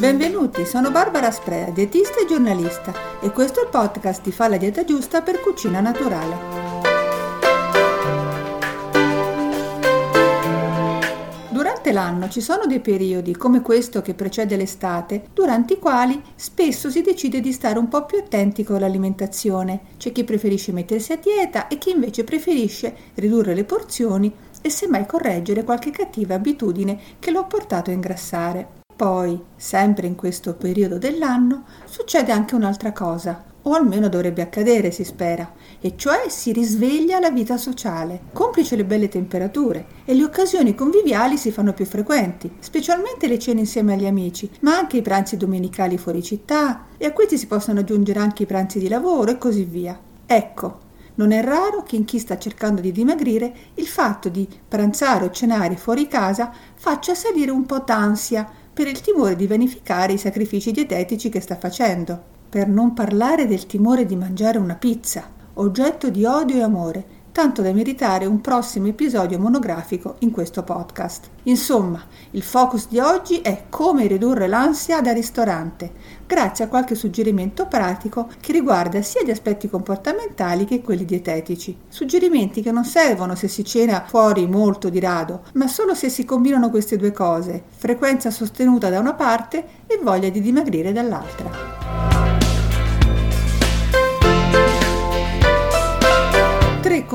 Benvenuti, sono Barbara Sprea, dietista e giornalista e questo è il podcast Ti fa la dieta giusta per cucina naturale. Durante l'anno ci sono dei periodi, come questo che precede l'estate, durante i quali spesso si decide di stare un po' più attenti con l'alimentazione. C'è chi preferisce mettersi a dieta e chi invece preferisce ridurre le porzioni e semmai correggere qualche cattiva abitudine che lo ha portato a ingrassare. Poi, sempre in questo periodo dell'anno, succede anche un'altra cosa, o almeno dovrebbe accadere, si spera, e cioè si risveglia la vita sociale, complice le belle temperature, e le occasioni conviviali si fanno più frequenti, specialmente le cene insieme agli amici, ma anche i pranzi domenicali fuori città, e a questi si possono aggiungere anche i pranzi di lavoro e così via. Ecco, non è raro che in chi sta cercando di dimagrire il fatto di pranzare o cenare fuori casa faccia salire un po' d'ansia per il timore di vanificare i sacrifici dietetici che sta facendo. Per non parlare del timore di mangiare una pizza, oggetto di odio e amore, tanto da meritare un prossimo episodio monografico in questo podcast. Insomma, il focus di oggi è come ridurre l'ansia da ristorante, grazie a qualche suggerimento pratico che riguarda sia gli aspetti comportamentali che quelli dietetici. Suggerimenti che non servono se si cena fuori molto di rado, ma solo se si combinano queste due cose, frequenza sostenuta da una parte e voglia di dimagrire dall'altra.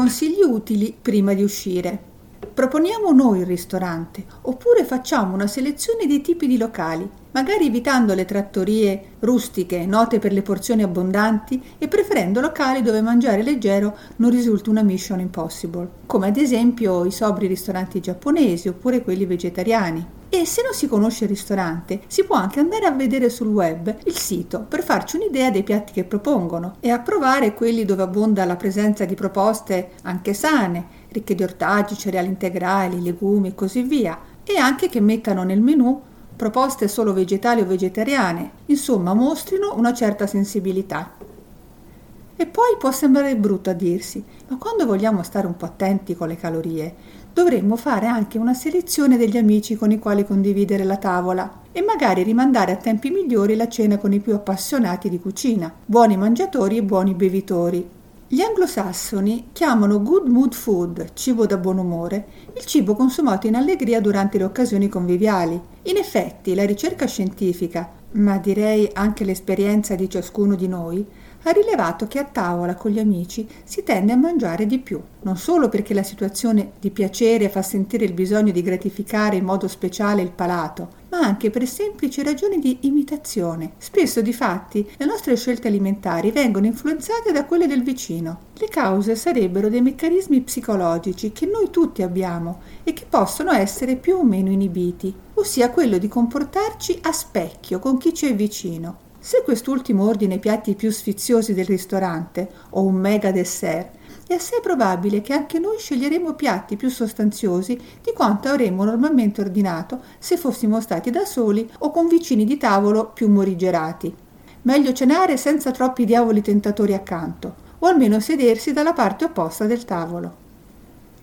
Consigli utili prima di uscire. Proponiamo noi il ristorante, oppure facciamo una selezione dei tipi di locali, magari evitando le trattorie rustiche, note per le porzioni abbondanti, e preferendo locali dove mangiare leggero non risulti una mission impossible, come ad esempio i sobri ristoranti giapponesi oppure quelli vegetariani. E se non si conosce il ristorante, si può anche andare a vedere sul web il sito per farci un'idea dei piatti che propongono e approvare quelli dove abbonda la presenza di proposte anche sane, ricche di ortaggi, cereali integrali, legumi e così via, e anche che mettano nel menù proposte solo vegetali o vegetariane, insomma mostrino una certa sensibilità. E poi può sembrare brutto a dirsi, ma quando vogliamo stare un po' attenti con le calorie, dovremmo fare anche una selezione degli amici con i quali condividere la tavola e magari rimandare a tempi migliori la cena con i più appassionati di cucina, buoni mangiatori e buoni bevitori, gli anglosassoni chiamano good mood food, cibo da buon umore, il cibo consumato in allegria durante le occasioni conviviali. In effetti, la ricerca scientifica, ma direi anche l'esperienza di ciascuno di noi, ha rilevato che a tavola con gli amici si tende a mangiare di più, non solo perché la situazione di piacere fa sentire il bisogno di gratificare in modo speciale il palato, ma anche per semplici ragioni di imitazione. Spesso, di fatti, le nostre scelte alimentari vengono influenzate da quelle del vicino. Le cause sarebbero dei meccanismi psicologici che noi tutti abbiamo e che possono essere più o meno inibiti, ossia quello di comportarci a specchio con chi ci è vicino se quest'ultimo ordina i piatti più sfiziosi del ristorante o un mega dessert, è assai probabile che anche noi sceglieremo piatti più sostanziosi di quanto avremmo normalmente ordinato se fossimo stati da soli o con vicini di tavolo più morigerati. Meglio cenare senza troppi diavoli tentatori accanto, o almeno sedersi dalla parte opposta del tavolo.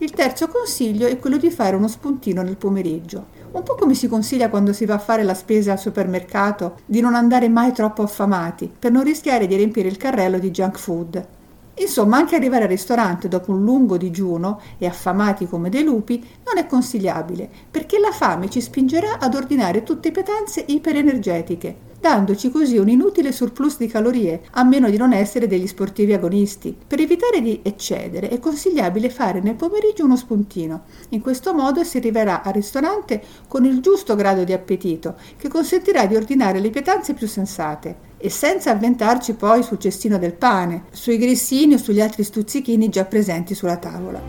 Il terzo consiglio è quello di fare uno spuntino nel pomeriggio un po' come si consiglia quando si va a fare la spesa al supermercato, di non andare mai troppo affamati, per non rischiare di riempire il carrello di junk food. Insomma, anche arrivare al ristorante dopo un lungo digiuno e affamati come dei lupi non è consigliabile, perché la fame ci spingerà ad ordinare tutte pietanze iperenergetiche dandoci così un inutile surplus di calorie, a meno di non essere degli sportivi agonisti. Per evitare di eccedere è consigliabile fare nel pomeriggio uno spuntino. In questo modo si arriverà al ristorante con il giusto grado di appetito, che consentirà di ordinare le pietanze più sensate e senza avventarci poi sul cestino del pane, sui grissini o sugli altri stuzzichini già presenti sulla tavola.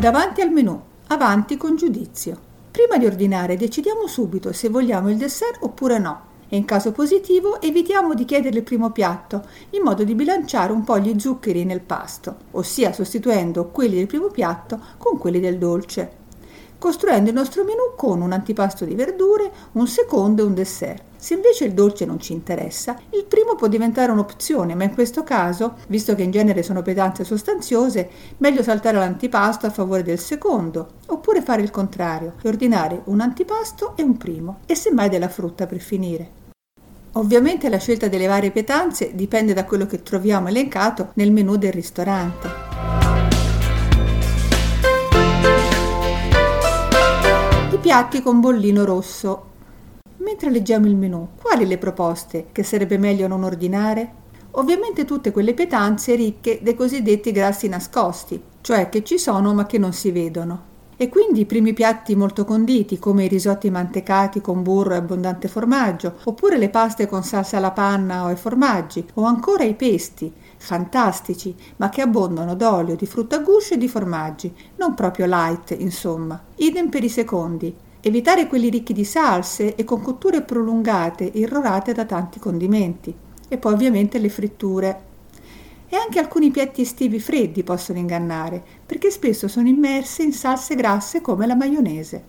Davanti al menù, avanti con giudizio. Prima di ordinare decidiamo subito se vogliamo il dessert oppure no e in caso positivo evitiamo di chiedere il primo piatto in modo di bilanciare un po' gli zuccheri nel pasto, ossia sostituendo quelli del primo piatto con quelli del dolce. Costruendo il nostro menù con un antipasto di verdure, un secondo e un dessert. Se invece il dolce non ci interessa, il primo può diventare un'opzione, ma in questo caso, visto che in genere sono pietanze sostanziose, meglio saltare l'antipasto a favore del secondo, oppure fare il contrario e ordinare un antipasto e un primo, e semmai della frutta per finire. Ovviamente la scelta delle varie pietanze dipende da quello che troviamo elencato nel menù del ristorante. Piatti con bollino rosso. Mentre leggiamo il menù, quali le proposte che sarebbe meglio non ordinare? Ovviamente tutte quelle pietanze ricche dei cosiddetti grassi nascosti, cioè che ci sono ma che non si vedono. E quindi i primi piatti molto conditi, come i risotti mantecati con burro e abbondante formaggio, oppure le paste con salsa alla panna o ai formaggi, o ancora i pesti, fantastici, ma che abbondano d'olio, di frutta a guscio e di formaggi, non proprio light, insomma. Idem per i secondi. Evitare quelli ricchi di salse e con cotture prolungate, irrorate da tanti condimenti. E poi ovviamente le fritture, e anche alcuni piatti estivi freddi possono ingannare, perché spesso sono immersi in salse grasse come la maionese.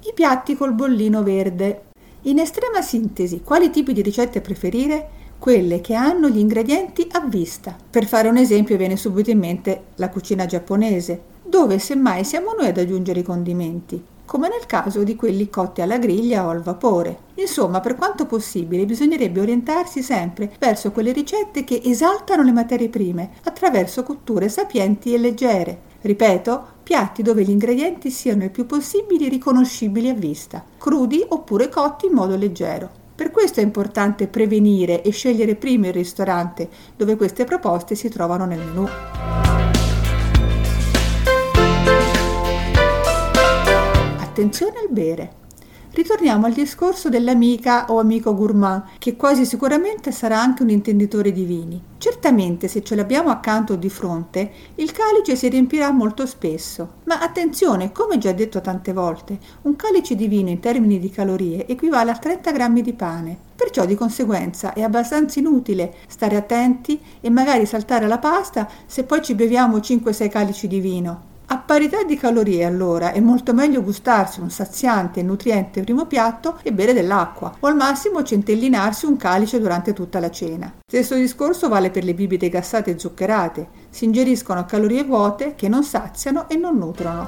I piatti col bollino verde. In estrema sintesi, quali tipi di ricette preferire? Quelle che hanno gli ingredienti a vista. Per fare un esempio viene subito in mente la cucina giapponese, dove semmai siamo noi ad aggiungere i condimenti come nel caso di quelli cotti alla griglia o al vapore. Insomma, per quanto possibile, bisognerebbe orientarsi sempre verso quelle ricette che esaltano le materie prime attraverso cotture sapienti e leggere. Ripeto, piatti dove gli ingredienti siano il più possibile riconoscibili a vista, crudi oppure cotti in modo leggero. Per questo è importante prevenire e scegliere prima il ristorante dove queste proposte si trovano nel menù. Attenzione al bere. Ritorniamo al discorso dell'amica o amico gourmand, che quasi sicuramente sarà anche un intenditore di vini. Certamente, se ce l'abbiamo accanto o di fronte, il calice si riempirà molto spesso. Ma attenzione, come già detto tante volte, un calice di vino in termini di calorie equivale a 30 grammi di pane. Perciò di conseguenza è abbastanza inutile stare attenti e magari saltare la pasta se poi ci beviamo 5-6 calici di vino. A parità di calorie, allora, è molto meglio gustarsi un saziante e nutriente primo piatto e bere dell'acqua, o al massimo centellinarsi un calice durante tutta la cena. Stesso discorso vale per le bibite gassate e zuccherate. Si ingeriscono calorie vuote che non saziano e non nutrono.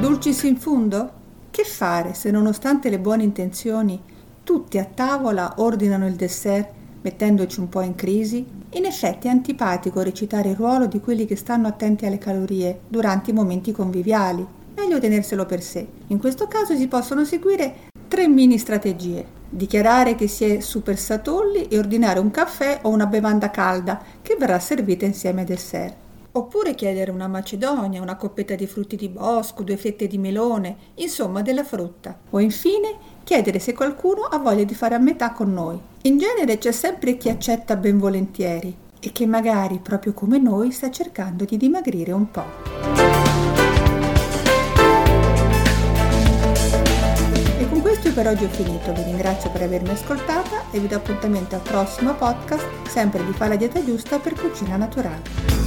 Dulcis in fundo? Che fare se nonostante le buone intenzioni tutti a tavola ordinano il dessert mettendoci un po' in crisi? In effetti è antipatico recitare il ruolo di quelli che stanno attenti alle calorie durante i momenti conviviali. Meglio tenerselo per sé. In questo caso si possono seguire tre mini strategie. Dichiarare che si è super satolli e ordinare un caffè o una bevanda calda che verrà servita insieme al dessert. Oppure chiedere una macedonia, una coppetta di frutti di bosco, due fette di melone, insomma della frutta. O infine chiedere se qualcuno ha voglia di fare a metà con noi. In genere c'è sempre chi accetta ben volentieri e che magari, proprio come noi, sta cercando di dimagrire un po'. E con questo per oggi ho finito, vi ringrazio per avermi ascoltata e vi do appuntamento al prossimo podcast, sempre di Fa la dieta giusta per cucina naturale.